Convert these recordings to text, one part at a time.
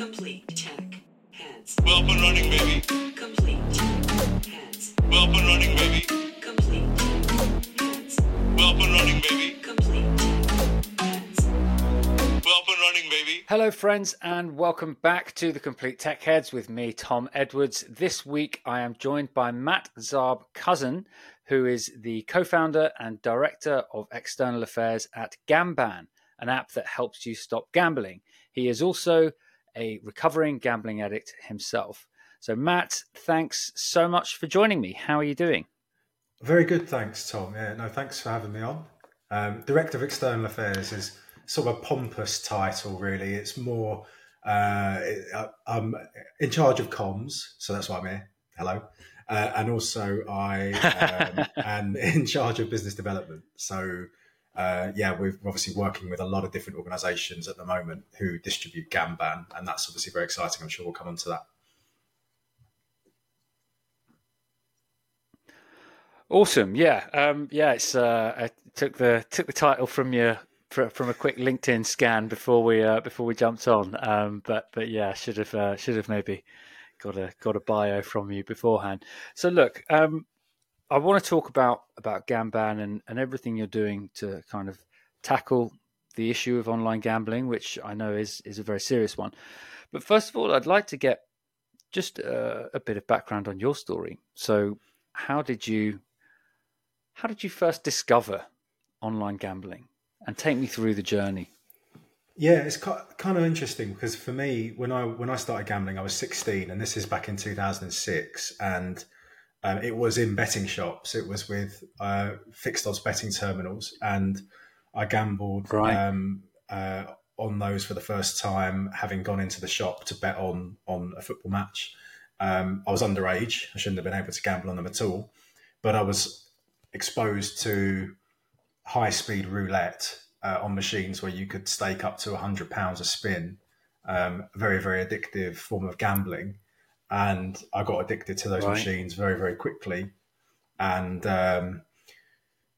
Complete check. Heads. Well up and running, baby. Complete check. Heads. Well up and running, baby. Complete check. Heads. Well up and running, baby. Complete check. Heads. Well up and running, baby. Hello, friends, and welcome back to the Complete Tech Heads with me, Tom Edwards. This week, I am joined by Matt Zarb Cousin, who is the co founder and director of external affairs at Gamban, an app that helps you stop gambling. He is also a recovering gambling addict himself. So, Matt, thanks so much for joining me. How are you doing? Very good, thanks, Tom. Yeah, no, thanks for having me on. Um, Director of External Affairs is sort of a pompous title, really. It's more, uh, I'm in charge of comms, so that's why I'm here. Hello. Uh, and also, I um, am in charge of business development. So, uh, yeah, we're obviously working with a lot of different organisations at the moment who distribute Gamban, and that's obviously very exciting. I'm sure we'll come on to that. Awesome, yeah, um, yeah. It's uh, I took the took the title from your from a quick LinkedIn scan before we uh, before we jumped on, um, but but yeah, should have uh, should have maybe got a got a bio from you beforehand. So look, um, I want to talk about about Gamban and, and everything you're doing to kind of tackle the issue of online gambling, which I know is is a very serious one. But first of all, I'd like to get just a, a bit of background on your story. So, how did you how did you first discover online gambling, and take me through the journey? Yeah, it's kind of interesting because for me, when I when I started gambling, I was 16, and this is back in 2006, and um, it was in betting shops. It was with uh, fixed odds betting terminals, and I gambled right. um, uh, on those for the first time, having gone into the shop to bet on on a football match. Um, I was underage; I shouldn't have been able to gamble on them at all. But I was exposed to high speed roulette uh, on machines where you could stake up to hundred pounds a spin. Um, very very addictive form of gambling and I got addicted to those right. machines very, very quickly. And um,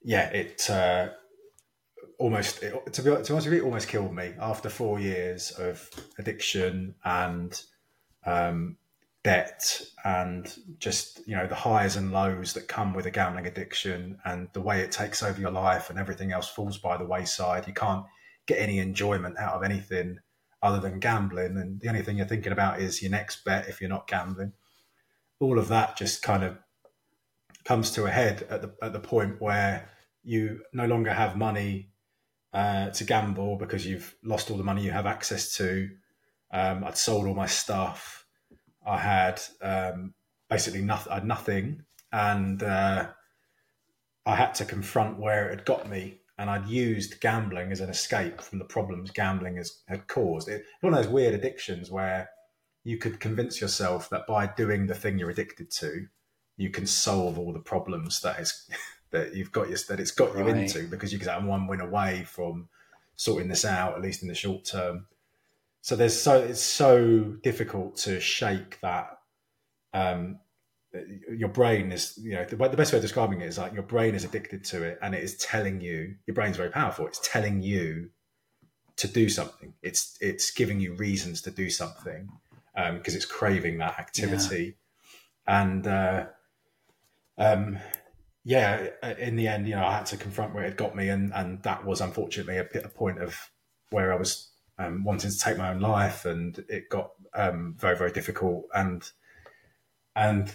yeah, it uh, almost, it, to be, to be honest with you, it almost killed me after four years of addiction and um, debt and just, you know, the highs and lows that come with a gambling addiction and the way it takes over your life and everything else falls by the wayside. You can't get any enjoyment out of anything other than gambling. And the only thing you're thinking about is your next bet if you're not gambling. All of that just kind of comes to a head at the at the point where you no longer have money uh, to gamble because you've lost all the money you have access to. Um, I'd sold all my stuff. I had um, basically nothing. I had nothing, and uh, I had to confront where it had got me and I'd used gambling as an escape from the problems gambling has, had caused. It, one of those weird addictions where you could convince yourself that by doing the thing you're addicted to, you can solve all the problems that is that you've got your, that it's got you into because you can have one win away from sorting this out at least in the short term. So there's so it's so difficult to shake that um, your brain is you know the, the, best way of describing it is like your brain is addicted to it and it is telling you your brain's very powerful it's telling you to do something. It's it's giving you reasons to do something because um, it's craving that activity. Yeah. and uh, um, yeah in the end you know i had to confront where it got me and and that was unfortunately a, a point of where i was um, wanting to take my own life and it got um, very very difficult. And and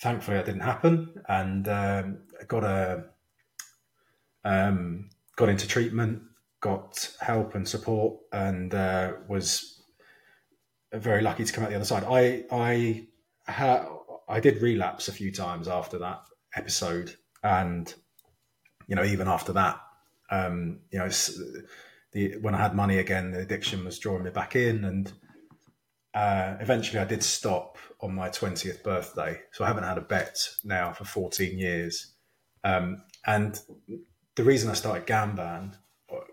thankfully that didn't happen, and um, got a um, got into treatment, got help and support, and uh, was very lucky to come out the other side. I I ha- I did relapse a few times after that episode, and you know even after that, um, you know, the when I had money again, the addiction was drawing me back in, and uh, eventually I did stop on my 20th birthday. So I haven't had a bet now for 14 years. Um, and the reason I started Gamban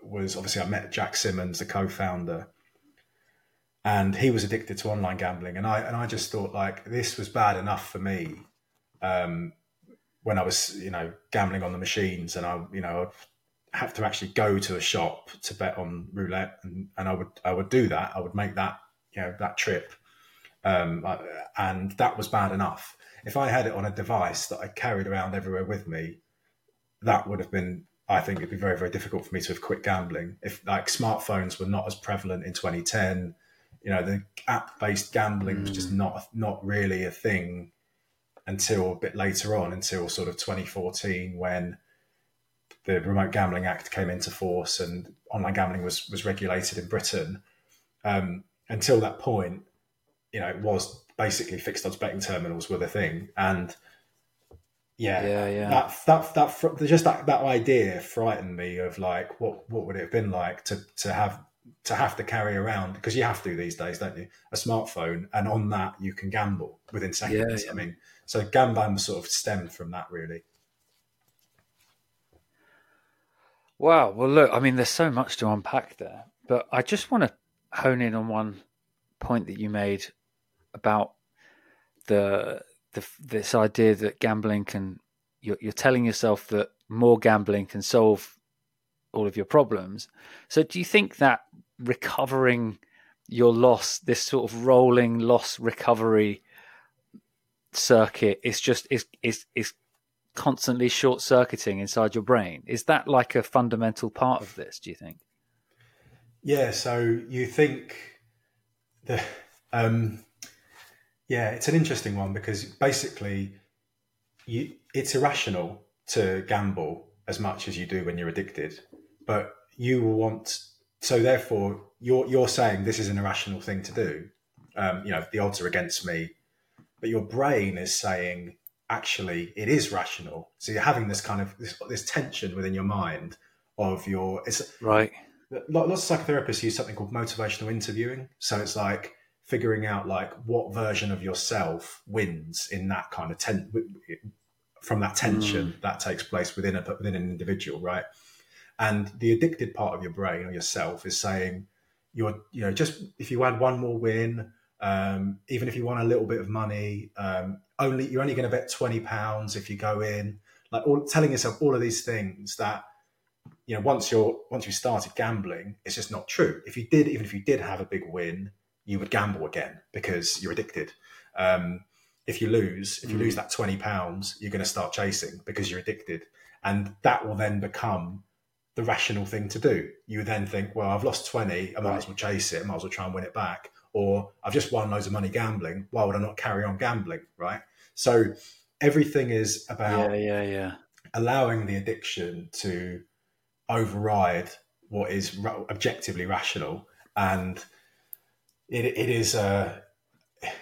was obviously I met Jack Symons, the co-founder, and he was addicted to online gambling. And I, and I just thought like, this was bad enough for me. Um, when I was, you know, gambling on the machines and I, you know, I'd have to actually go to a shop to bet on roulette and, and I would, I would do that. I would make that you know that trip, um, and that was bad enough. If I had it on a device that I carried around everywhere with me, that would have been. I think it'd be very very difficult for me to have quit gambling if like smartphones were not as prevalent in 2010. You know, the app based gambling was just not not really a thing until a bit later on, until sort of 2014 when the Remote Gambling Act came into force and online gambling was was regulated in Britain. Um, until that point, you know, it was basically fixed odds betting terminals were the thing, and yeah, Yeah, yeah. that that that just that that idea frightened me of like what what would it have been like to to have to have to carry around because you have to these days, don't you? A smartphone, and on that you can gamble within seconds. yeah. I mean, so gambling sort of stemmed from that, really. Wow. Well, look, I mean, there's so much to unpack there, but I just want to hone in on one point that you made about the the this idea that gambling can you're, you're telling yourself that more gambling can solve all of your problems. So, do you think that recovering your loss, this sort of rolling loss recovery circuit, is just is is is constantly short circuiting inside your brain. Is that like a fundamental part of this, do you think? Yeah, so you think the um yeah, it's an interesting one because basically you it's irrational to gamble as much as you do when you're addicted. But you will want so therefore you're you're saying this is an irrational thing to do. Um, you know, the odds are against me. But your brain is saying actually it is rational. So you're having this kind of this, this tension within your mind of your it's Right. Lots of psychotherapists use something called motivational interviewing. So it's like figuring out like what version of yourself wins in that kind of ten from that tension that takes place within a within an individual, right? And the addicted part of your brain or yourself is saying you're you know just if you add one more win, um, even if you want a little bit of money, um, only you're only going to bet twenty pounds if you go in, like all telling yourself all of these things that you know once you're once you started gambling it's just not true. If you did even if you did have a big win you would gamble again because you're addicted. Um, if you lose if you lose that 20 pounds you're going to start chasing because you're addicted. And that will then become the rational thing to do. You then think well i've lost 20 i might as well chase it i might as well try and win it back. Or i've just won loads of money gambling why would i not carry on gambling? Right? So everything is about Yeah, yeah, yeah. allowing the addiction to override what is ra- objectively rational. And it, it is uh,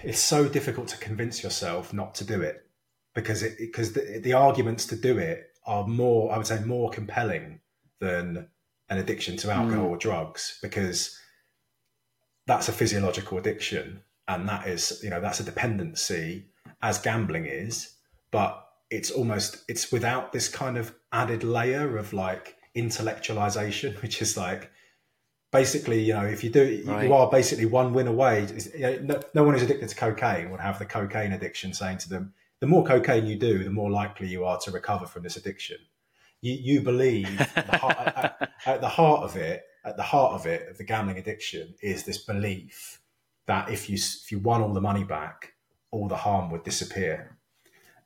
it's so difficult to convince yourself not to do it because it because the, the arguments to do it are more i would say more compelling than an addiction to alcohol or drugs because that's a physiological addiction and that is you know that's a dependency as gambling is. But it's almost it's without this kind of added layer of like intellectualization which is like basically you know if you do you- Right. you are basically one win away. It's- you know, no, no one who's addicted to cocaine. Would have the cocaine addiction saying to them the more cocaine you do the more likely you are to recover from this addiction. You, you believe the heart, at, at the heart of it at the heart of it of the gambling addiction is this belief that if you if you won all the money back all the harm would disappear.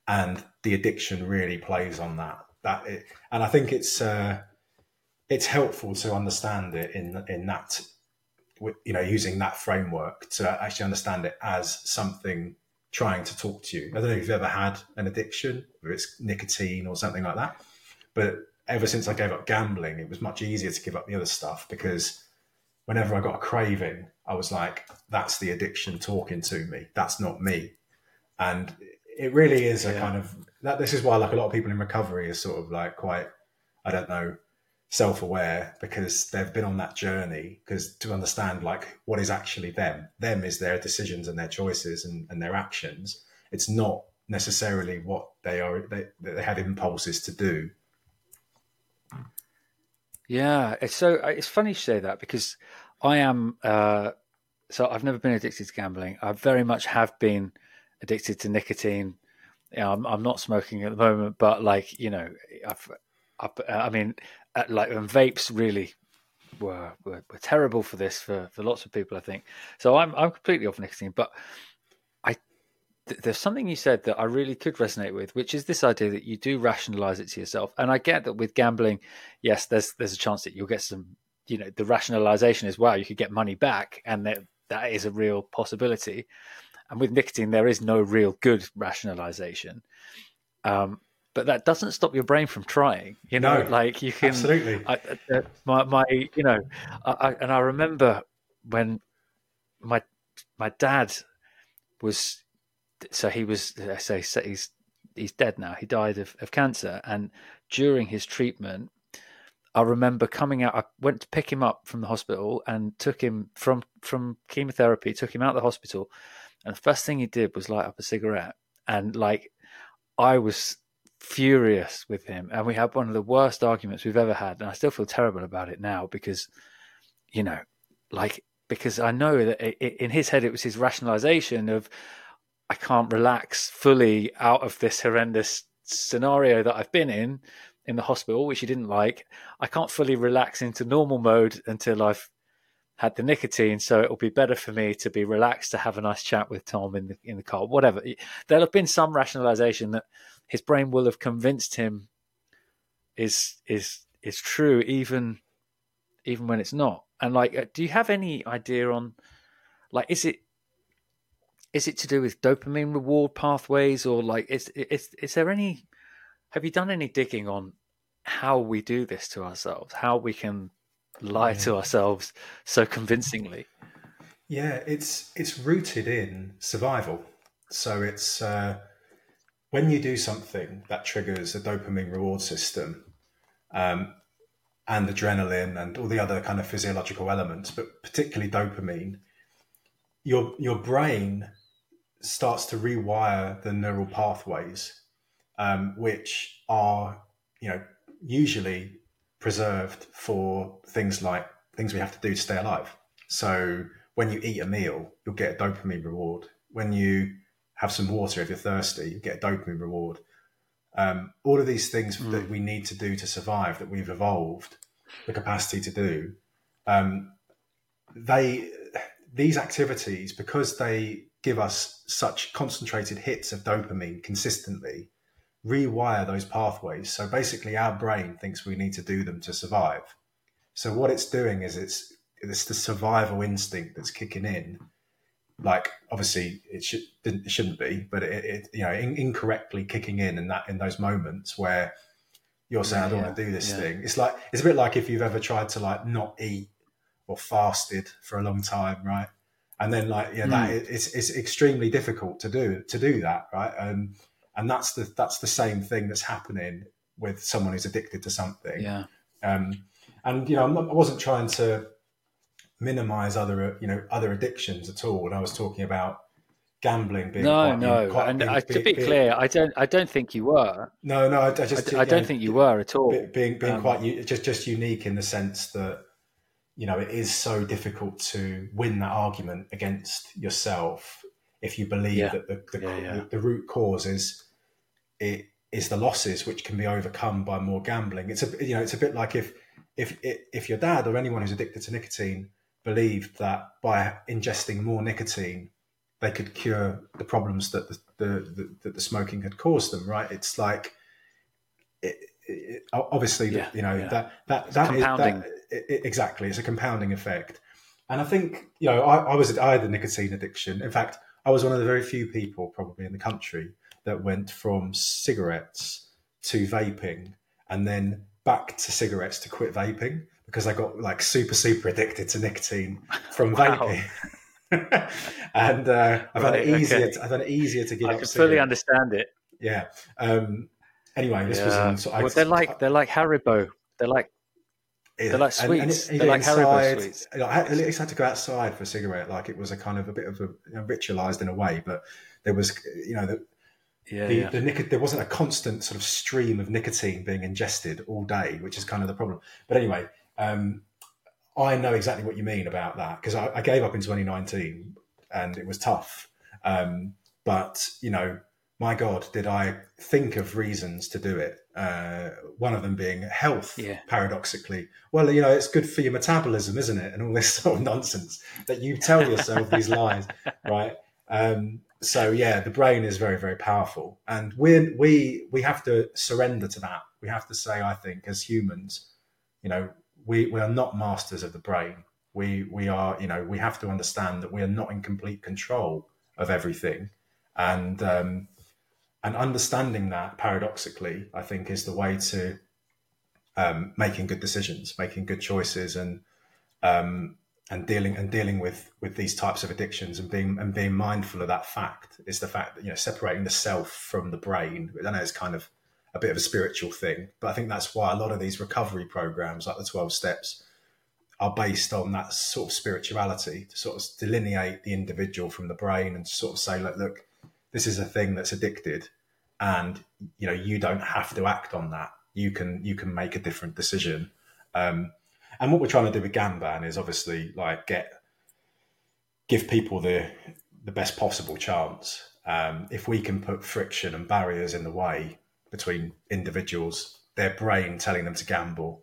And the addiction really plays on that that it, and i think it's uh it's helpful to understand it in in that you know using that framework to actually understand it as something trying to talk to you. I don't know if you've ever had an addiction whether it's nicotine or something like that but ever since i gave up gambling it was much easier to give up the other stuff because whenever i got a craving i was like that's the addiction talking to me. That's not me. And it really is a Yeah. kind of that this is why like a lot of people in recovery are sort of like quite i don't know self-aware because they've been on that journey because to understand like what is actually them them is their decisions and their choices and, and their actions it's not necessarily what they are they, they have impulses to do Yeah, it's so it's funny you say that because I am uh, so I've never been addicted to gambling. I very much have been addicted to nicotine. You know, I'm, I'm not smoking at the moment, but like you know, I've, I've I mean, uh, like when vapes really were, were were terrible for this for for lots of people. I think so. I'm I'm completely off nicotine, but I th- there's something you said that I really could resonate with, which is this idea that you do rationalize it to yourself. And I get that with gambling, yes, there's there's a chance that you'll get some, you know, the rationalization is wow, you could get money back, and that that is a real possibility. And with nicotine, there is no real good rationalization. Um, but that doesn't stop your brain from trying. You know, No, like you can absolutely. I, uh, my, my, you know, I, I, and I remember when my my dad was, so he was, I say, so he's he's dead now. He died of, of cancer, and during his treatment, I remember coming out. I went to pick him up from the hospital and took him from from chemotherapy. Took him out of the hospital, and the first thing he did was light up a cigarette. And like, I was furious with him, and we had one of the worst arguments we've ever had. And I still feel terrible about it now because, you know, like because I know that i i in his head it was his rationalization of I can't relax fully out of this horrendous scenario that I've been in in the hospital, which he didn't like. I can't fully relax into normal mode until I've had the nicotine, so it'll be better for me to be relaxed to have a nice chat with Tom in the in the car. Whatever. There'll have been some rationalization that his brain will have convinced him is is is true, even even when it's not. And like, uh, do you have any idea on like is it is it to do with dopamine reward pathways or like is is is there any have you done any digging on how we do this to ourselves how we can lie to ourselves so convincingly Yeah, it's it's rooted in survival. So it's uh, when you do something that triggers a dopamine reward system, um, and adrenaline and all the other kind of physiological elements, but particularly dopamine, your your brain starts to rewire the neural pathways, um, which are you know usually preserved for things like things we have to do to stay alive. So when you eat a meal, you'll get a dopamine reward. When you have some water, if you're thirsty, you get a dopamine reward. Um, all of these things that we need to do to survive, that we've evolved the capacity to do, um, they these activities because they give us such concentrated hits of dopamine consistently, rewire those pathways. So basically, our brain thinks we need to do them to survive. So what it's doing is it's it's the survival instinct that's kicking in. Like obviously it should it shouldn't be, but it, it you know in, incorrectly kicking in in that in those moments where you're saying I don't want to do this yeah. thing. It's like it's a bit like if you've ever tried to like not eat or fasted for a long time, right? And then like yeah, that it's it's extremely difficult to do to do that, right? Um, and that's the that's the same thing that's happening with someone who's addicted to something. yeah Um, and you know, I'm not, I wasn't trying to minimize other you know other addictions at all. And I was talking about gambling being no quite, no quite and I, to be clear i don't i don't think you were no, no, I, I i, just I don't think you were at all being being Um, quite just just unique in the sense that you know it is so difficult to win that argument against yourself if you believe Yeah. that the the, Yeah, yeah. the the root cause is it is the losses which can be overcome by more gambling. It's a you know it's a bit like if if if your dad or anyone who's addicted to nicotine believed that by ingesting more nicotine they could cure the problems that the, the, the that the smoking had caused them. Right? It's like it, it, obviously Yeah, you know yeah. that that that is that, it- exactly it's a compounding effect. And I think you know I, I was I had a nicotine addiction. In fact, I was one of the very few people probably in the country that went from cigarettes to vaping and then back to cigarettes to quit vaping because I got like super super addicted to nicotine from Wow. vaping. and uh, I found it easier. okay. To, I found it easier to give i up. can fully understand it Yeah. Um, anyway, this was Yeah. in, so I- well, they're like they're like haribo they're like they're like and- and sweets. you They're like Haribo sweets. I had- at least had to go outside for a cigarette. Like it was a kind of a bit of a you know, ritualized in a way, but there was, you know, the, yeah, the, yeah. the nic- there wasn't a constant sort of stream of nicotine being ingested all day, which is kind of the problem. But anyway, um, I know exactly what you mean about that because I, I gave up in 2019 and it was tough. Um, but you know, my God, did I think of reasons to do it? Uh, one of them being health, Yeah. paradoxically. Well, you know, it's good for your metabolism, isn't it? And all this sort of nonsense that you tell yourself these lies, right? Um, so yeah, the brain is very, very powerful, and we we we have to surrender to that. We have to say, I think, as humans, you know, we we are not masters of the brain. We we are, you know, we have to understand that we are not in complete control of everything, and um, and understanding that paradoxically, I think, is the way to um, making good decisions, making good choices, and um, and dealing and dealing with with these types of addictions, and being and being mindful of that fact is the fact that you know separating the self from the brain. I know it's kind of a bit of a spiritual thing, but I think that's why a lot of these recovery programs, like the Twelve Steps, are based on that sort of spirituality to sort of delineate the individual from the brain and sort of say, look, look, this is a thing that's addicted, and you know you don't have to act on that. You can you can make a different decision. Um, and what we're trying to do with Gamban is obviously like get give people the the best possible chance. Um, if we can put friction and barriers in the way between individuals, their brain telling them to gamble,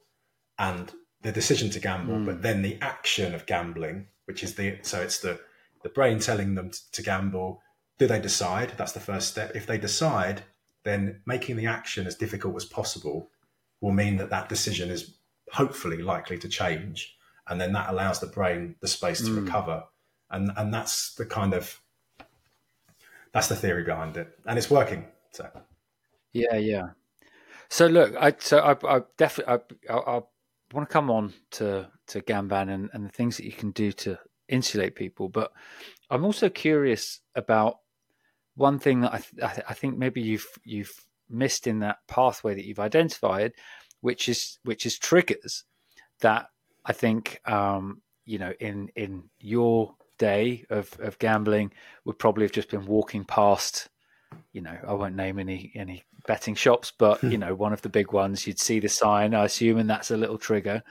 and the decision to gamble, but then the action of gambling, which is the so it's the the brain telling them to, to gamble. Do they decide? That's the first step. If they decide, then making the action as difficult as possible will mean that that decision is hopefully likely to change, and then that allows the brain the space to hmm. recover, and and that's the kind of that's the theory behind it, and it's working. So Yeah, yeah. So look, I so I, I definitely I, I, I want to come on to to Gamban and, and the things that you can do to insulate people, but I'm also curious about one thing that I, th- I, th- I think maybe you've you've missed in that pathway that you've identified, which is which is triggers that I think um, you know in in your day of of gambling would probably have just been walking past you know, I won't name any any betting shops, but you know, one of the big ones, you'd see the sign. I assume, and that's a little trigger.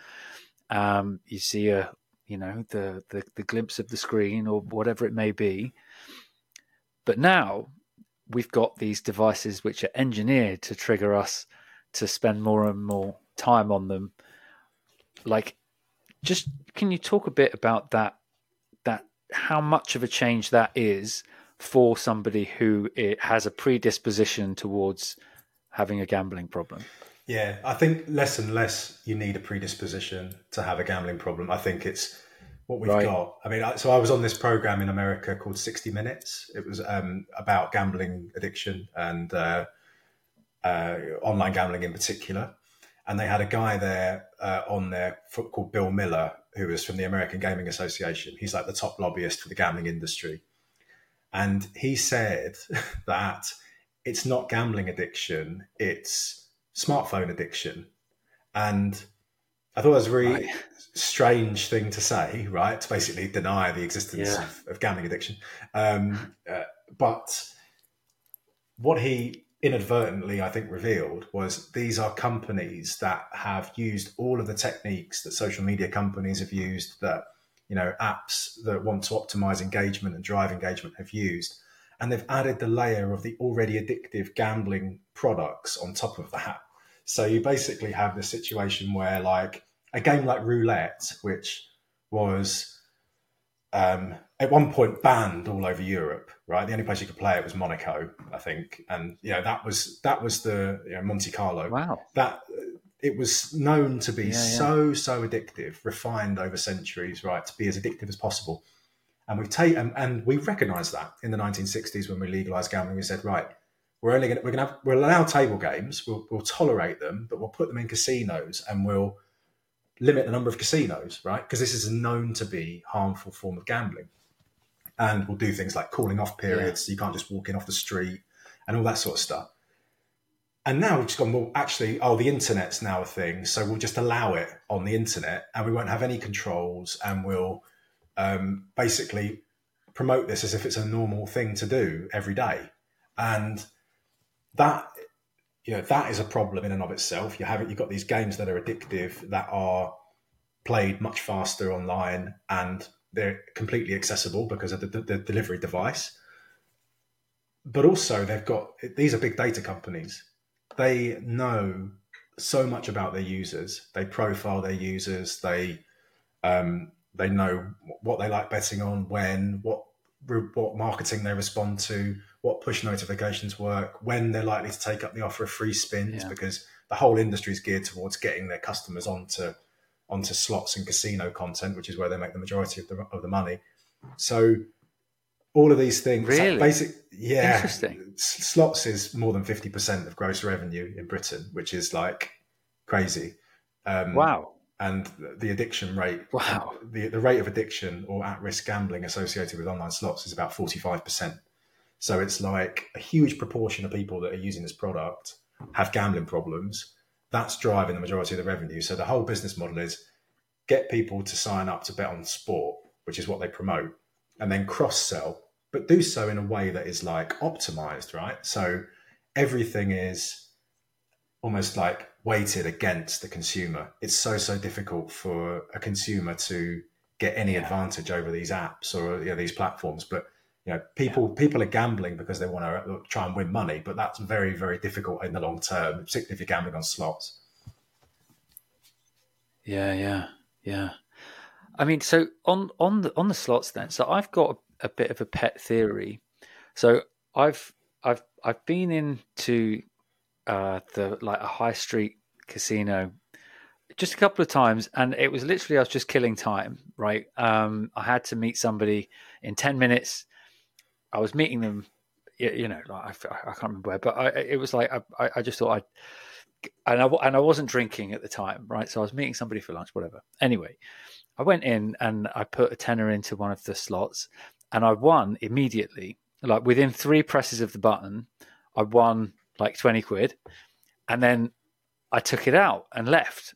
Um, you see a, you know, the, the the glimpse of the screen or whatever it may be. But now we've got these devices which are engineered to trigger us to spend more and more time on them. Like, just can you talk a bit about that? That how much of a change that is for somebody who it has a predisposition towards having a gambling problem. Yeah, I think less and less you need a predisposition to have a gambling problem. I think it's what we've Right. got. I mean, so I was on this program in America called 60 Minutes. It was um, about gambling addiction and uh, uh, online gambling in particular. And they had a guy there uh, on there f- called Bill Miller, who was from the American Gaming Association. He's like the top lobbyist for the gambling industry. And he said that it's not gambling addiction, it's smartphone addiction. And I thought it was a really Right. strange thing to say, right? To basically deny the existence Yeah. of, of gambling addiction. Um, uh, but what he inadvertently, I think, revealed was these are companies that have used all of the techniques that social media companies have used, that you know apps that want to optimize engagement and drive engagement have used, and they've added the layer of the already addictive gambling products on top of that. So you basically have the situation where, like, a game like roulette, which was um, at one point banned all over Europe, right? The only place you could play it was Monaco, I think, and you know that was that was the you know, Monte Carlo. Wow. That it was known to be Yeah, yeah. so so addictive, refined over centuries, right? To be as addictive as possible, and we've taken and, and we recognised that in the 1960s when we legalised gambling. We said, right, we're only going to we're going to have we'll allow table games, we'll, we'll tolerate them, but we'll put them in casinos and we'll limit the number of casinos, right? Because this is a known to be harmful form of gambling. And we'll do things like calling off periods, so you can't just walk in off the street and all that sort of stuff. And now we've just gone, well, actually, oh, the internet's now a thing, so we'll just allow it on the internet and we won't have any controls and we'll um, basically promote this as if it's a normal thing to do every day. And that you know that is a problem in and of itself. You have. You've got these games that are addictive that are played much faster online and they're completely accessible because of the, the, the delivery device. but also they've got these are big data companies. They know so much about their users. They profile their users. They um, they know what they like betting on, when, what what marketing they respond to, what push notifications work, when they're likely to take up the offer of free spins, Yeah. because the whole industry is geared towards getting their customers onto onto slots and casino content, which is where they make the majority of the of the money. So all of these things, Really? basic, yeah, Interesting. Slots is more than fifty percent of gross revenue in Britain, which is like crazy. Um, Wow. and the addiction rate Wow. the, the rate of addiction or at-risk gambling associated with online slots is about 45% so it's like a huge proportion of people that are using this product have gambling problems that's driving the majority of the revenue so the whole business model is get people to sign up to bet on sport which is what they promote and then cross-sell but do so in a way that is like optimized right so everything is almost like weighted against the consumer. It's so so difficult for a consumer to get any advantage over these apps or you know, these platforms. But you know, people people are gambling because they want to try and win money, but that's very very difficult in the long term, particularly if you're gambling on slots. Yeah, yeah, yeah. I mean, so on on the on the slots then. So I've got a, a bit of a pet theory. So I've I've I've been into uh, the like a high street casino just a couple of times, and it was literally I was just killing time. Right, um, I had to meet somebody in ten minutes. I was meeting them, you, know, like, I, I can't remember where, but I, it was like I, I- I just thought I'd and I, and I wasn't drinking at the time, right? So I was meeting somebody for lunch, whatever. Anyway, I went in and I put a tenner into one of the slots, and I won immediately. Like within three presses of the button, I won like twenty quid, and then I took it out and left.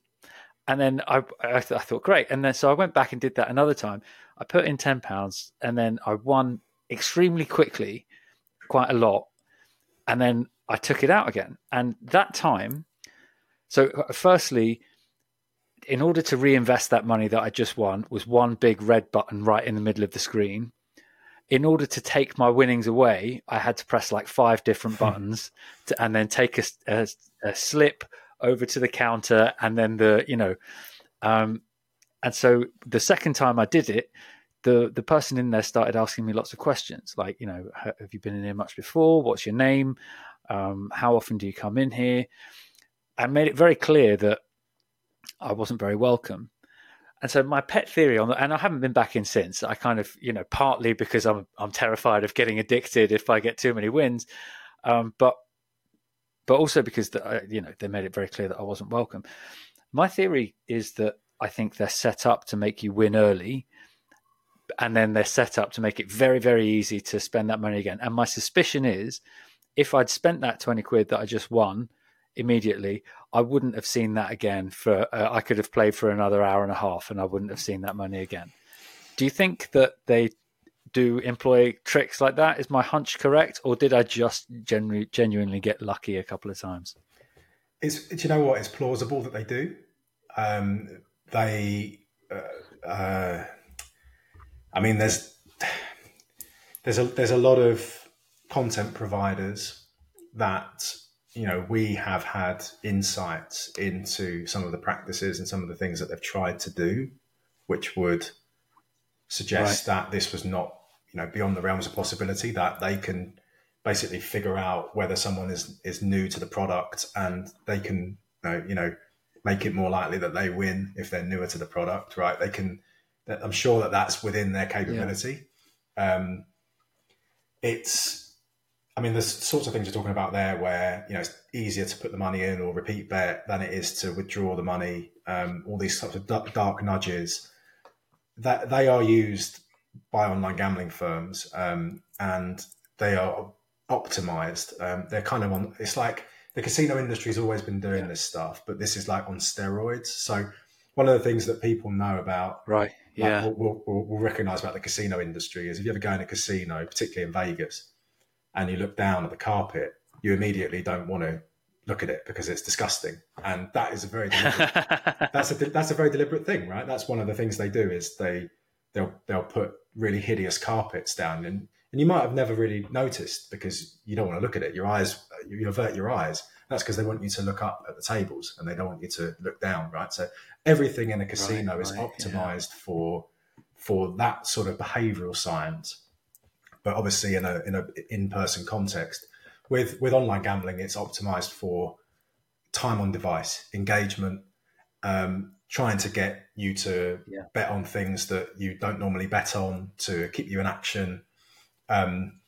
And then I, I, th- I thought, great. And then so I went back and did that another time. I put in ten pounds, and then I won extremely quickly, quite a lot. And then I took it out again. And that time, so uh, firstly, in order to reinvest that money that I just won, was one big red button right in the middle of the screen. In order to take my winnings away, I had to press like five different buttons, to, and then take a slip over to the counter, and then the you know, um, and so the second time I did it, the the person in there started asking me lots of questions, like you know, have you been in here much before? What's your name? Um, how often do you come in here? and made it very clear that I wasn't very welcome. And so my pet theory on that, and I haven't been back in since. I kind of, you know, partly because I'm I'm terrified of getting addicted if I get too many wins, um, but but also because the, you know they made it very clear that I wasn't welcome. My theory is that I think they're set up to make you win early, and then they're set up to make it very very easy to spend that money again. And my suspicion is, if I'd spent that twenty quid that I just won immediately, I wouldn't have seen that again for uh, I could have played for another hour and a half and I wouldn't have seen that money again. Do you think that they do employ tricks like that? Is my hunch correct or did I just genu- genuinely get lucky a couple of times? It's do you know what? It's plausible that they do. Um, they, uh, uh, I mean, there's there's a there's a lot of content providers that you know we have had insights into some of the practices and some of the things that they've tried to do, which would suggest that this was not you know beyond the realms of possibility that they can basically figure out whether someone is is new to the product and they can you know, you know make it more likely that they win if they're newer to the product right? They can that- i'm sure that that's within their capability um it's i mean there's sorts of things you're talking about there where you know it's easier to put the money in or repeat bet than it is to withdraw the money um all these sorts of dark, nudges that they are used by online gambling firms um and they are optimized. Um, they're kind of on. It's like the casino industry has always been doing this stuff, but this is like on steroids. So one of the things that people know about, Right. Like, Yeah. will will will will recognize about the casino industry is if you ever go in a casino, particularly in Vegas, and you look down at the carpet, you immediately don't want to look at it because it's disgusting, and that is a very that's a that's a very deliberate thing, right? That's one of the things they do is they they'll they'll put really hideous carpets down, and and you might have never really noticed because you don't want to look at it. Your eyes, you avert your eyes. That's because they want you to look up at the tables and they don't want you to look down, right? So everything in a casino is right, yeah. optimized for for that sort of behavioral science. But obviously, in a in a in person context, with with online gambling, it's optimized for time on device, engagement, um, trying to get you to Yeah. bet on things that you don't normally bet on to keep you in action. Um,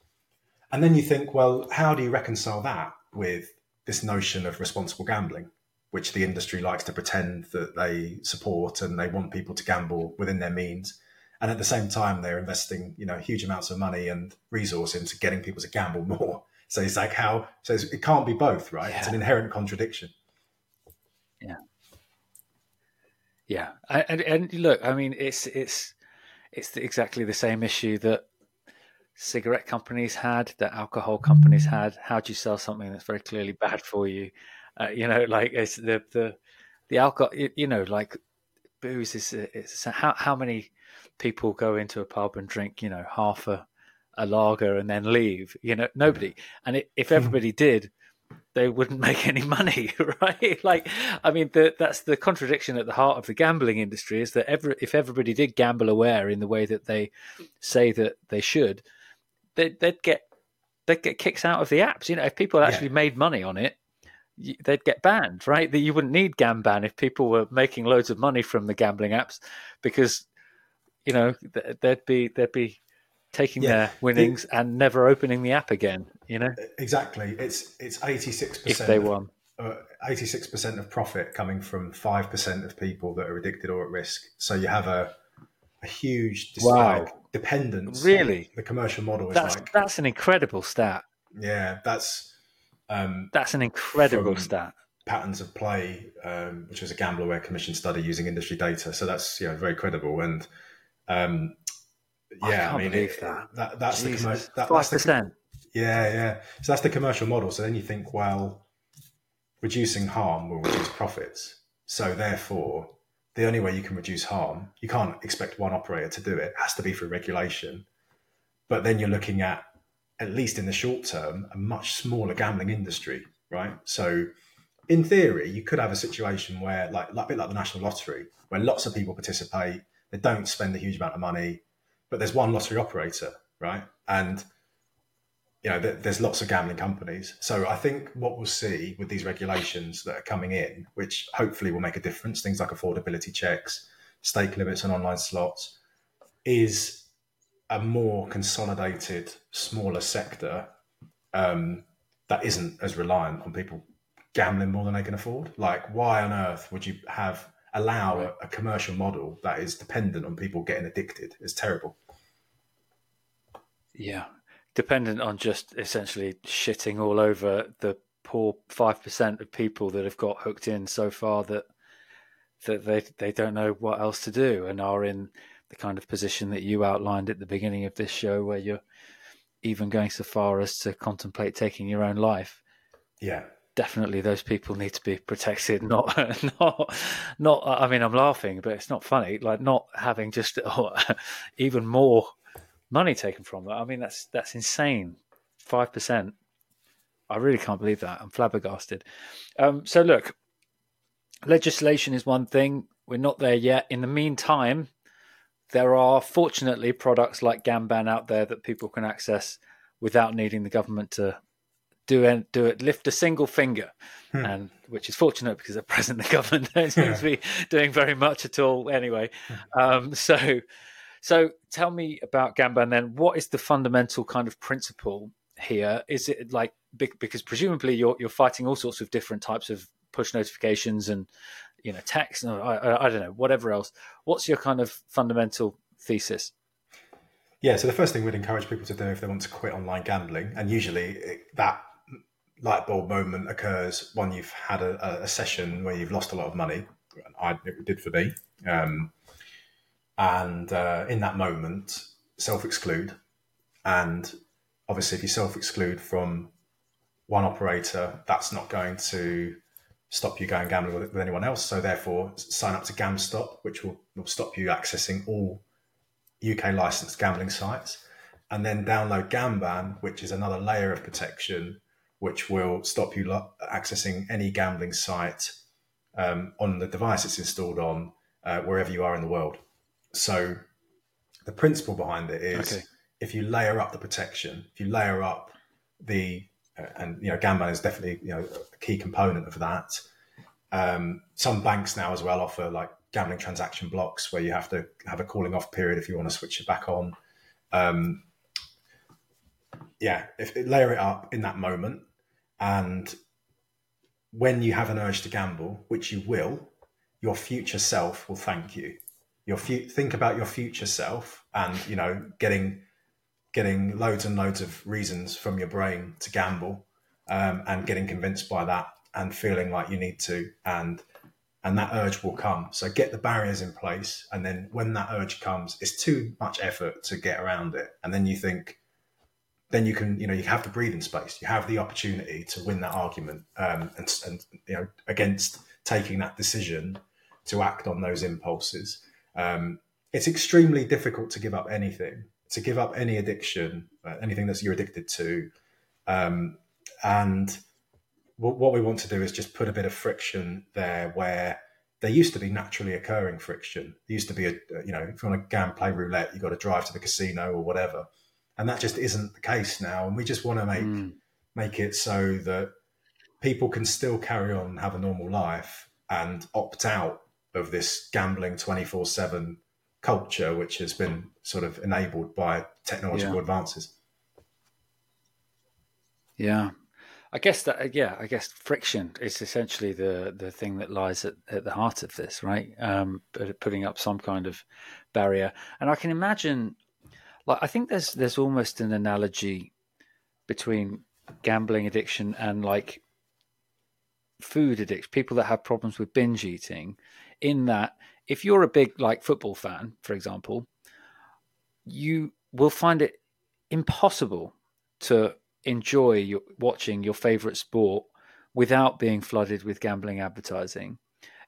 and then you think, well, how do you reconcile that with this notion of responsible gambling, which the industry likes to pretend that they support and they want people to gamble within their means? And at the same time, they're investing, you know, huge amounts of money and resource into getting people to gamble more. So it's like how, so it can't be both, right? It's an inherent contradiction. Yeah, and, and and look, I mean, it's it's it's exactly the same issue that cigarette companies had, that alcohol companies had. How do you sell something that's very clearly bad for you? Uh, you know, like it's the the the alcohol. You, you know, like booze is it's how how many people go into a pub and drink, you know, half a a lager and then leave. You know, nobody. And it, if everybody did, they wouldn't make any money, right? Like, I mean, the, that's the contradiction at the heart of the gambling industry is that every, if everybody did gamble aware in the way that they say that they should, they'd, they'd get they'd get kicks out of the apps. You know, if people actually made money on it, they'd get banned, right? That you wouldn't need Gamban if people were making loads of money from the gambling apps, because you know they'd be they'd be taking Yeah. their winnings and never opening the app again. You know, Exactly. It's it's eighty six if percent. they won. Uh, eighty six percent of profit coming from five percent of people that are addicted or at risk. So you have a a huge Wow. dependence. Really? the commercial model is That's like that's an incredible stat. yeah, that's um, That's an incredible stat. patterns of play, um, which was a GambleAware commission study using industry data. So that's you know very credible and. Um, yeah, I, can't mean, believe it- that. that that's the, Jesus, commer- that, five that's the percent. Yeah, yeah. So that's the commercial model. So then you think, well, reducing harm will reduce profits. So therefore, the only way you can reduce harm, you can't expect one operator to do it. It has to be through regulation. But then you're looking at, at least in the short term, a much smaller gambling industry, right? So in theory, you could have a situation where, like, like a bit like the national lottery, where lots of people participate, they don't spend a huge amount of money, but there's one lottery operator, right? And you know, there- there's lots of gambling companies. So I think what we'll see with these regulations that are coming in, which hopefully will make a difference, things like affordability checks, stake limits on online slots, is a more consolidated, smaller sector um, that isn't as reliant on people gambling more than they can afford. Like, why on earth would you have allow a, a commercial model that is dependent on people getting addicted? It's terrible. Yeah, dependent on just essentially shitting all over the poor five percent of people that have got hooked in so far that that they they don't know what else to do and are in the kind of position that you outlined at the beginning of this show, where you're even going so far as to contemplate taking your own life. Yeah. definitely those people need to be protected not not not i mean i'm laughing but it's not funny like not having just oh, even more money taken from them i mean that's that's insane. 5% i really can't believe that. I'm flabbergasted. Um, so look legislation is one thing. We're not there yet. In the meantime there are fortunately products like gamban out there that people can access without needing the government to do it, do it, lift a single finger, and which is fortunate because at present the government don't seem to be doing very much at all anyway. Um, so, so tell me about Gamban then. What is the fundamental kind of principle here? Is it like because presumably you're you're fighting all sorts of different types of push notifications and you know text and I, I, I don't know whatever else. What's your kind of fundamental thesis? Yeah, so the first thing we'd encourage people to do if they want to quit online gambling, and usually it, that light bulb moment occurs when you've had a, a session where you've lost a lot of money. I it did for me, um, and uh, in that moment, self exclude, and obviously, if you self exclude from one operator, that's not going to stop you going gambling with, with anyone else. So therefore, sign up to GamStop, which will, will stop you accessing all UK licensed gambling sites. and then download Gamban, which is another layer of protection, which will stop you lo- accessing any gambling site um, on the device it's installed on, uh, wherever you are in the world. So the principle behind it is Okay. if you layer up the protection, if you layer up the uh, and you know Gamban is definitely you know a key component of that. Um, some banks now as well offer like gambling transaction blocks where you have to have a calling off period if you want to switch it back on. Um, yeah, if layer it up in that moment, and when you have an urge to gamble, which you will, your future self will thank you. Your fu- think about your future self, and you know, getting getting loads and loads of reasons from your brain to gamble, um, and getting convinced by that, and feeling like you need to, and and that urge will come. So get the barriers in place, and then when that urge comes, it's too much effort to get around it, and then you think, then you can, you know, you have the breathing space. You have the opportunity to win that argument, um, and, and you know, against taking that decision to act on those impulses. Um, it's extremely difficult to give up anything, to give up any addiction, uh, anything that you're addicted to, um, and what, what we want to do is just put a bit of friction there where there used to be naturally occurring friction. There used to be a, you know, if you want to gamble, play roulette, you've got to drive to the casino or whatever, and that just isn't the case now. And we just want to make Mm. make it so that people can still carry on and have a normal life and opt out of this gambling 24 7 culture, which has been sort of enabled by technological Yeah. advances. Yeah. I guess that uh, yeah, I guess friction is essentially the the thing that lies at, at the heart of this, right? Um, but putting up some kind of barrier, and I can imagine, like I think there's there's almost an analogy between gambling addiction and like food addiction, people that have problems with binge eating, in that if you're a big like football fan, for example, you will find it impossible to enjoy your, watching your favorite sport without being flooded with gambling advertising.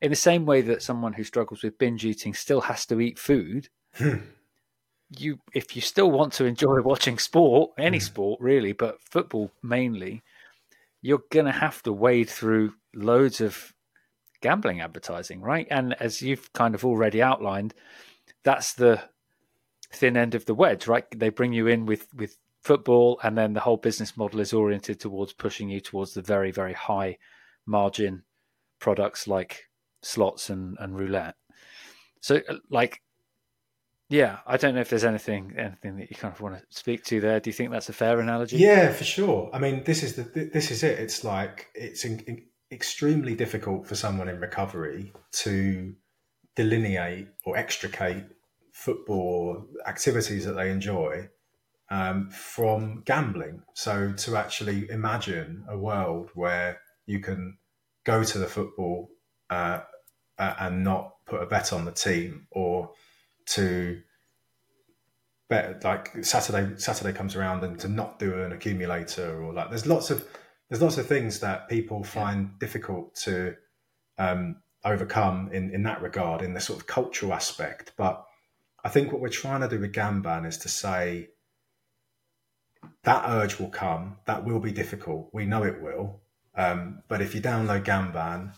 In the same way that someone who struggles with binge eating still has to eat food, hmm. you if you still want to enjoy watching sport, any hmm. sport really, but football mainly, you're going to have to wade through loads of gambling advertising, right? And as you've kind of already outlined, that's the thin end of the wedge, right? They bring you in with with football, and then the whole business model is oriented towards pushing you towards the very very high margin products like slots and and roulette. So, uh, like, yeah, I don't know if there's anything anything that you kind of want to speak to there. Do you think that's a fair analogy? Yeah, for sure. I mean, this is the this is it. It's like it's in, in- extremely difficult for someone in recovery to delineate or extricate football activities that they enjoy um, from gambling. So to actually imagine a world where you can go to the football uh, uh, and not put a bet on the team, or to bet like Saturday Saturday comes around and to not do an accumulator or like there's lots of there's lots of things that people find difficult to um, overcome in in that regard in the sort of cultural aspect. But I think what we're trying to do with Gamban is to say that urge will come. That will be difficult. We know it will. Um, but if you download Gamban,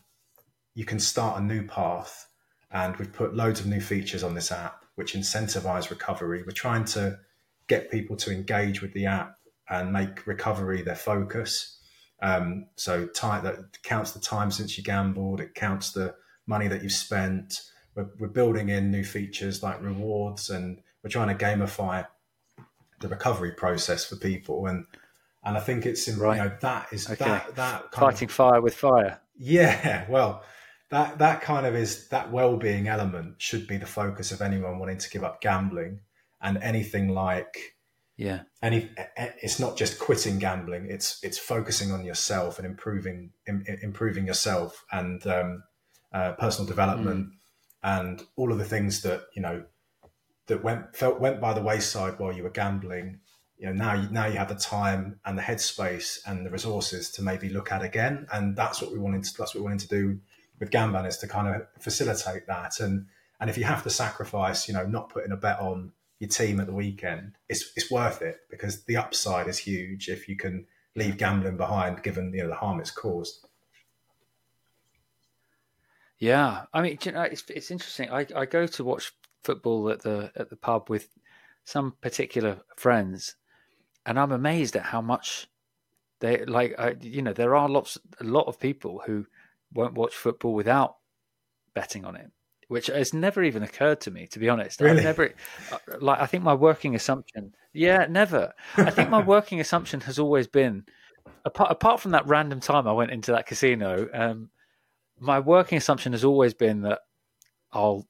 you can start a new path. And we've put loads of new features on this app which incentivize recovery. We're trying to get people to engage with the app and make recovery their focus. Um, so time that counts the time since you gambled, it counts the money that you've spent. We're, we're building in new features like rewards, and we're trying to gamify the recovery process for people. And and I think it's in, Right. you know that is Okay. that that kind of- Fighting fire with fire. yeah, well, that that kind of is that well-being element should be the focus of anyone wanting to give up gambling and anything like Yeah. And e- It's not just quitting gambling; it's it's focusing on yourself and improving im, improving yourself and um, uh, personal development and all of the things that you know that went felt went by the wayside while you were gambling. You know now you, now you have the time and the headspace and the resources to maybe look at again, and that's what we wanted. To, that's what we wanted to do with Gamban is to kind of facilitate that. And and if you have to sacrifice, you know, not putting a bet on your team at the weekend, it's it's worth it because the upside is huge if you can leave gambling behind, given you know the harm it's caused. Yeah, I mean, you know, it's it's interesting. I, I go to watch football at the at the pub with some particular friends, and I'm amazed at how much they like. I, you know, there are lots a lot of people who won't watch football without betting on it, which has never even occurred to me. To be honest, Really? I've never uh, like. I think my working assumption, yeah, never. I think my working assumption has always been, apart apart from that random time I went into that casino. Um, my working assumption has always been that I'll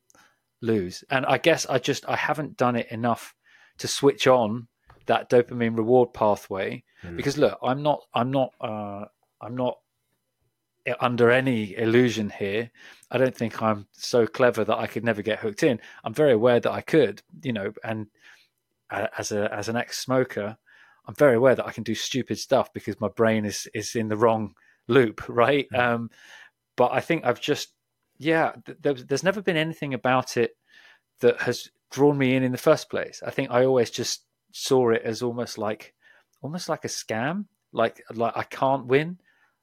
lose, and I guess I just I haven't done it enough to switch on that dopamine reward pathway. Because look, I'm not I'm not uh, I'm not under any illusion here. I don't think I'm so clever that I could never get hooked in. I'm very aware that I could, you know, and uh, as a as an ex-smoker, I'm very aware that I can do stupid stuff because my brain is is in the wrong loop, right? Um, but I think I've just, yeah, th- there's, there's never been anything about it that has drawn me in in the first place. I think I always just saw it as almost like, almost like a scam. Like, like I can't win.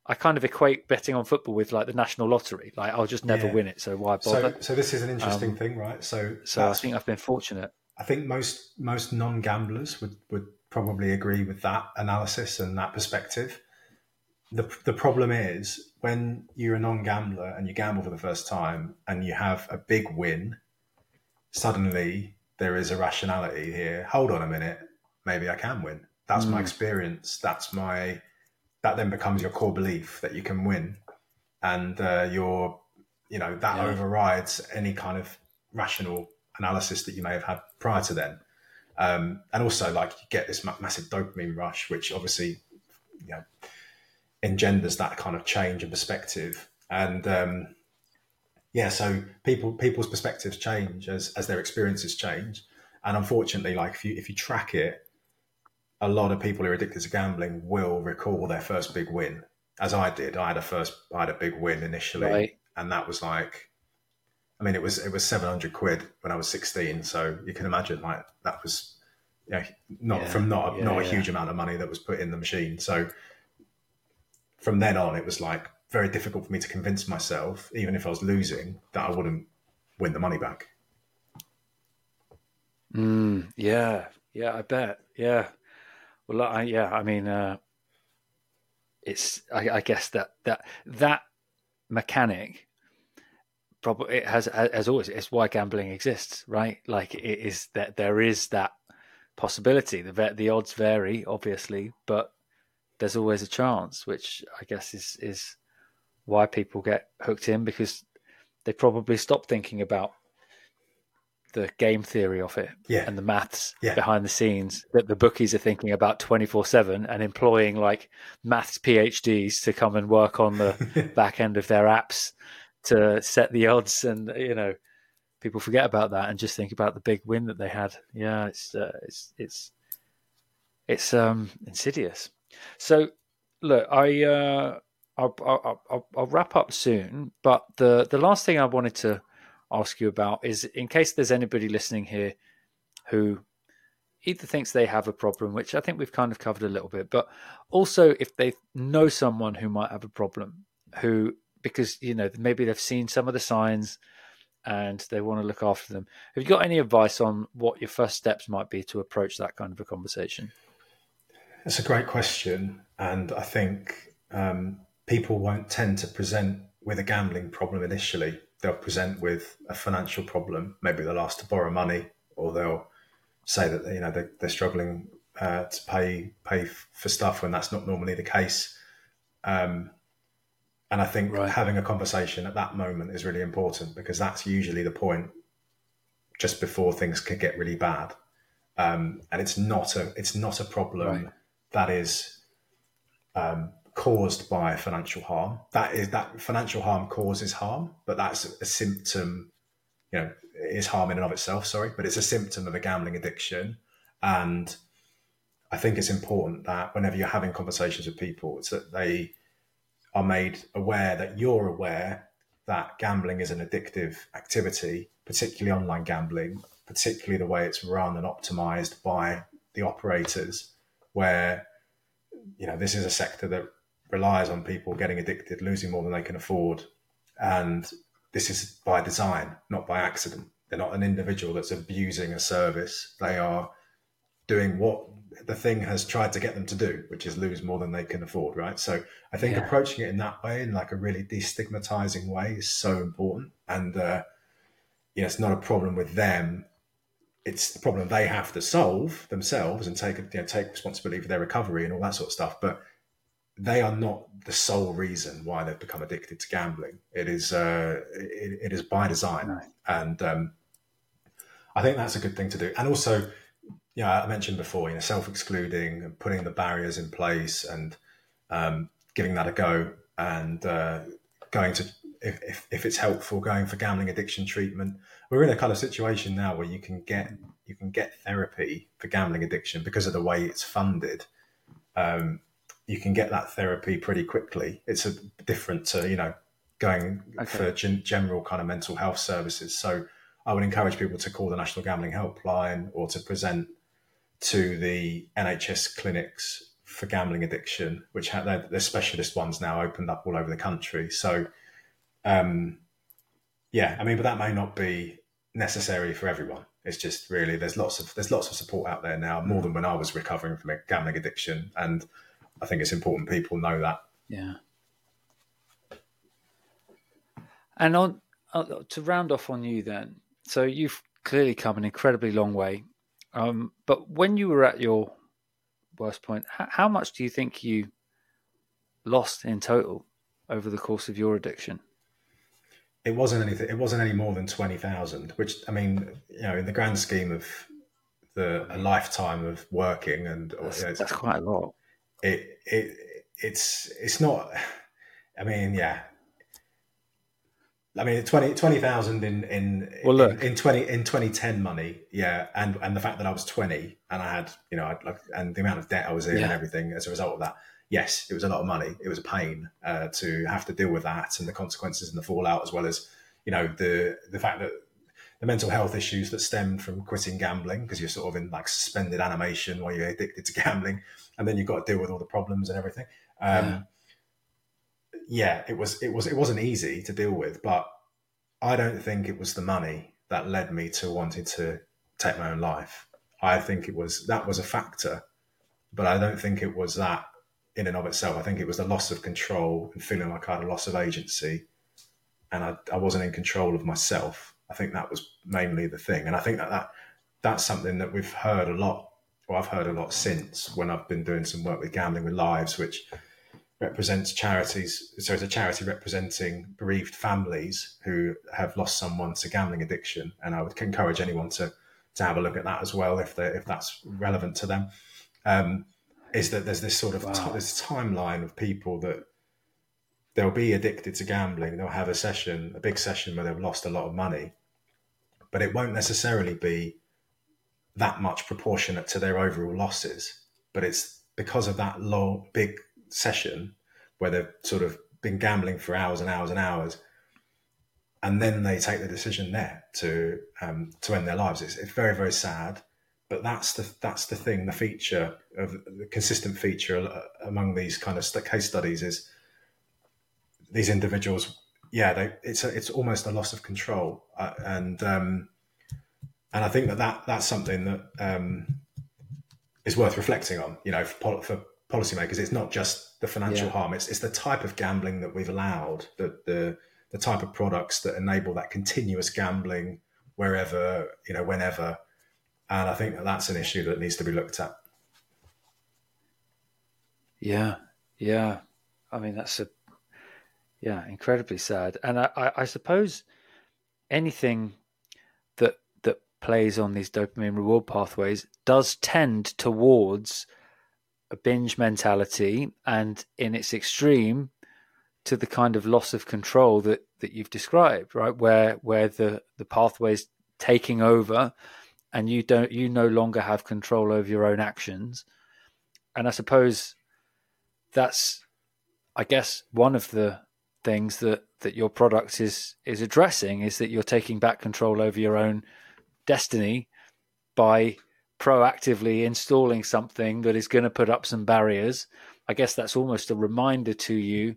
I kind of equate betting on football with like the national lottery. Like I'll just never Yeah. win it, so why bother? So, so this is an interesting Um, thing, right? So, So I think I've been fortunate. I think most most non gamblers would would probably agree with that analysis and that perspective. The the problem is when you're a non gambler and you gamble for the first time and you have a big win, suddenly there is a rationality here. Hold on a minute, maybe I can win. That's my experience. That's my that then becomes your core belief that you can win, and uh, your you know that Yeah. overrides any kind of rational analysis that you may have had prior to then. Um, and also, like you get this ma- massive dopamine rush, which obviously you know engenders that kind of change in perspective. And um, yeah, so people people's perspectives change as as their experiences change. And unfortunately, like if you if you track it, a lot of people who are addicted to gambling will recall their first big win, as I did. I had a first, I had a big win initially, Right. and that was like, I mean, it was it was seven hundred quid when I was sixteen. So you can imagine, like that was, you know, not Yeah, from not a, yeah, not a yeah. huge amount of money that was put in the machine. So from then on, it was like very difficult for me to convince myself, even if I was losing, that I wouldn't win the money back. Mm, yeah, yeah, I bet. Yeah. Well, I, yeah, I mean, uh, it's. I, I guess that that that mechanic probably it has as always. It's why gambling exists, right? Like it is that there is that possibility. The the odds vary, obviously, but there's always a chance, which I guess is is why people get hooked in because they probably stop thinking about the game theory of it Yeah. and the maths Yeah. behind the scenes that the bookies are thinking about 24 7 and employing like maths PhDs to come and work on the back end of their apps to set the odds. And, you know, people forget about that and just think about the big win that they had. Yeah, it's, uh, it's, it's, it's um, insidious. So, look, I, uh, I'll, I'll, I'll, I'll wrap up soon, but the, the last thing I wanted to ask you about is in case there's anybody listening here who either thinks they have a problem, which I think we've kind of covered a little bit, but also if they know someone who might have a problem, who because you know maybe they've seen some of the signs and they want to look after them. Have you got any advice on what your first steps might be to approach that kind of a conversation? It's a great question, and I think um, people won't tend to present with a gambling problem initially. They'll present with a financial problem. Maybe they'll ask to borrow money, or they'll say that you know they're, they're struggling uh, to pay pay f- for stuff when that's not normally the case. Um, and I think Right. having a conversation at that moment is really important because that's usually the point just before things could get really bad. Um, and it's not a it's not a problem Right. that is um, caused by financial harm. That is that financial harm causes harm, but that's a symptom. You know, is harm in and of itself. Sorry, but it's a symptom of a gambling addiction, and I think it's important that whenever you're having conversations with people, it's that they are made aware that you're aware that gambling is an addictive activity, particularly online gambling, particularly the way it's run and optimized by the operators, where you know this is a sector that relies on people getting addicted, losing more than they can afford, and this is by design, not by accident. They're not an individual that's abusing a service. They are doing what the thing has tried to get them to do, which is lose more than they can afford, right? So I think Yeah. approaching it in that way, in like a really destigmatizing way, is so important. And uh, you know, it's not a problem with them. It's the problem they have to solve themselves and take you know take responsibility for their recovery and all that sort of stuff. But they are not the sole reason why they've become addicted to gambling. It is uh, it, it is by design, No. and um, I think that's a good thing to do. And also, you know, I mentioned before, you know, self-excluding and putting the barriers in place and um, giving that a go, and uh, going to if, if if it's helpful, going for gambling addiction treatment. We're in a kind of situation now where you can get you can get therapy for gambling addiction because of the way it's funded. Um, you can get that therapy pretty quickly. It's a different to you know going Okay. for gen- general kind of mental health services. So I would encourage people to call the National Gambling Helpline or to present to the NHS clinics for gambling addiction, which have their, their specialist ones now opened up all over the country. So, um, yeah, I mean, but that may not be necessary for everyone. It's just really there's lots of there's lots of support out there now, more than when I was recovering from a gambling addiction, and I think it's important people know that. Yeah. And on uh, to round off on you then, so you've clearly come an incredibly long way. Um, but when you were at your worst point, how, how much do you think you lost in total over the course of your addiction? it wasn't anything. It wasn't any more than twenty thousand, which I mean, you know, in the grand scheme of the a lifetime of working and you know, that's quite a lot. It it it's it's not. I mean, yeah. I mean, 20 20,000 in in Well, look. in, in twenty in twenty ten money, yeah, and and the fact that I was twenty and I had you know I'd, like and the amount of debt I was in and everything as a result of that, yes, it was a lot of money. It was a pain uh, to have to deal with that and the consequences and the fallout, as well as you know the the fact that the mental health issues that stemmed from quitting gambling because you're sort of in like suspended animation while you're addicted to gambling, and then you've got to deal with all the problems and everything. Um, yeah. it was it was it wasn't easy to deal with, but I don't think it was the money that led me to wanting to take my own life. I think it was that was a factor, but I don't think it was that in and of itself. I think it was the loss of control and feeling like I had a loss of agency, and I, I wasn't in control of myself. I think that was mainly the thing, and I think that, that that's something that we've heard a lot. Well, I've heard a lot since when I've been doing some work with Gambling with Lives, which represents charities. So it's a charity representing bereaved families who have lost someone to gambling addiction, and I would encourage anyone to to have a look at that as well if they if that's relevant to them. Um, is that there's this sort of Wow. ti- this timeline of people that they'll be addicted to gambling. They'll have a session, a big session where they've lost a lot of money, but it won't necessarily be that much proportionate to their overall losses. But it's because of that long, big session where they've sort of been gambling for hours and hours and hours, and then they take the decision there to um, to end their lives. It's, it's very very sad, but that's the that's the thing. The feature of the consistent feature uh, among these kind of case studies is these individuals. Yeah, they, it's a, it's almost a loss of control, uh, and um, and I think that, that that's something that um, is worth reflecting on. You know, for, pol- for policymakers, it's not just the financial Yeah. harm; it's it's the type of gambling that we've allowed, the the the type of products that enable that continuous gambling wherever you know, whenever. And I think that that's an issue that needs to be looked at. Yeah, yeah. I mean, that's a yeah, incredibly sad. And I, I, I suppose anything that that plays on these dopamine reward pathways does tend towards a binge mentality, and in its extreme, to the kind of loss of control that that you've described, right? Where where the the pathways taking over, and you don't you no longer have control over your own actions. And I suppose that's I guess one of the things that that your product is is addressing is that you're taking back control over your own destiny by proactively installing something that is going to put up some barriers. I guess that's almost a reminder to you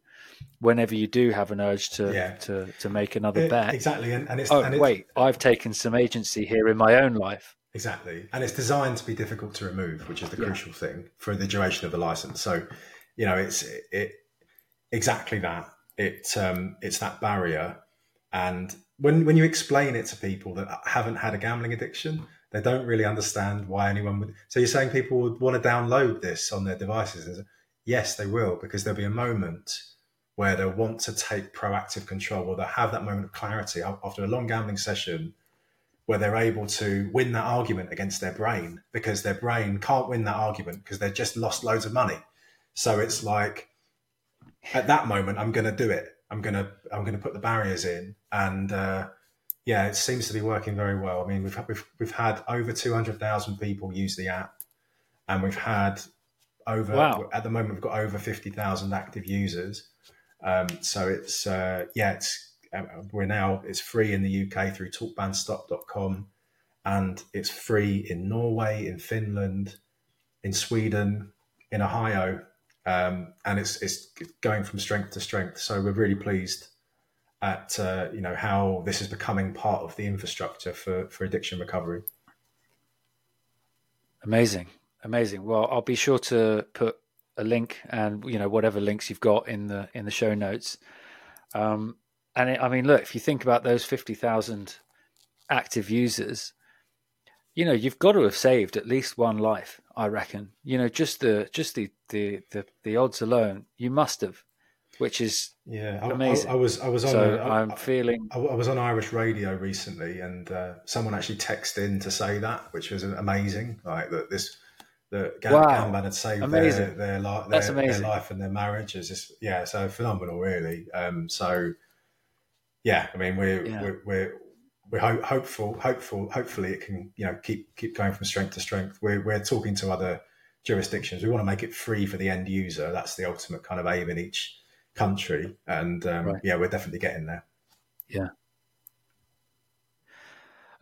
whenever you do have an urge to Yeah. to, to make another It- bet. exactly, and, and it's Oh and it's, wait, I've taken some agency here in my own life. Exactly. And it's designed to be difficult to remove, which is the Yeah. crucial thing for the duration of the license. So, you know, it's it exactly that. It um, it's that barrier. And when when you explain it to people that haven't had a gambling addiction, they don't really understand why anyone would. So you're saying people would want to download this on their devices? Yes, they will, because there'll be a moment where they'll want to take proactive control, or they'll have that moment of clarity after a long gambling session where they're able to win that argument against their brain because their brain can't win that argument because they've just lost loads of money. So it's like at that moment, I'm going to do it. I'm going to I'm going to put the barriers in, and uh, yeah, it seems to be working very well. I mean, we've we've we've had over 200,000 people use the app, and we've had over Wow. at the moment we've got over 50,000 active users. Um, so it's uh, yeah, it's uh, we're now it's free in the UK through talkbanstop.com and it's free in Norway, in Finland, in Sweden, in Ohio, um, and it's it's going from strength to strength. So we're really pleased at uh, you know how this is becoming part of the infrastructure for for addiction recovery. Amazing, amazing. Well, I'll be sure to put a link and you know whatever links you've got in the in the show notes. Um, and it, I mean, look, if you think about those fifty thousand active users, you know you've got to have saved at least one life. I reckon. You know, just the just the the the, the odds alone, you must have, which is Yeah, I, Amazing. I, I was I was on so. a- I'm I- feeling I, I was on Irish radio recently, and uh, someone actually texted in to say that, which was amazing. Like that, this the Gam- Wow. Gamban had saved Amazing. their their, li- That's their, their life and their marriage. Is just yeah, so phenomenal, really. Um, so yeah, I mean, we're Yeah. we're we're, we're ho- hopeful, hopeful, hopefully it can you know keep keep going from strength to strength. We're we're talking to other jurisdictions. We want to make it free for the end user. That's the ultimate kind of aim in each country, and um, Right. yeah, we're definitely getting there. Yeah.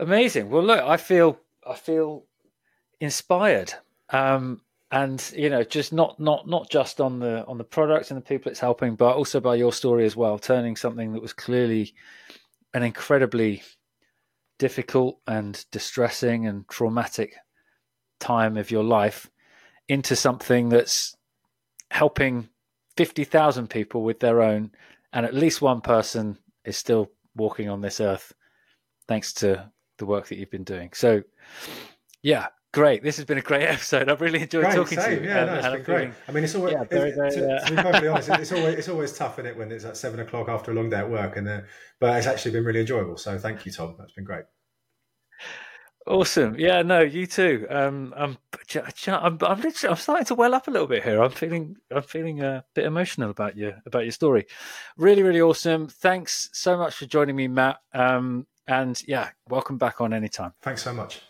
Amazing. Well, look, I feel I feel inspired, um, and you know, just not not not just on the on the product and the people it's helping, but also by your story as well, turning something that was clearly an incredibly difficult and distressing and traumatic time of your life into something that's helping fifty thousand people with their own, and at least one person is still walking on this earth thanks to the work that you've been doing. So, yeah, great. This has been a great episode. I've really enjoyed Great, talking to same. you. Yeah, and- no, it's been I'm great. feeling- I mean, it's always Yeah, very, very, to, uh, to be perfectly honest, it's always it's always tough in it when it's at seven o'clock after a long day at work, and uh, but it's actually been really enjoyable. So thank you, Tom. That's been great. Awesome. Yeah, no, you too. Um, I'm, I'm, I'm literally, I'm starting to well up a little bit here. I'm feeling, I'm feeling a bit emotional about you, about your story. Really, really awesome. Thanks so much for joining me, Matt. Um, and yeah, welcome back on anytime. Thanks so much.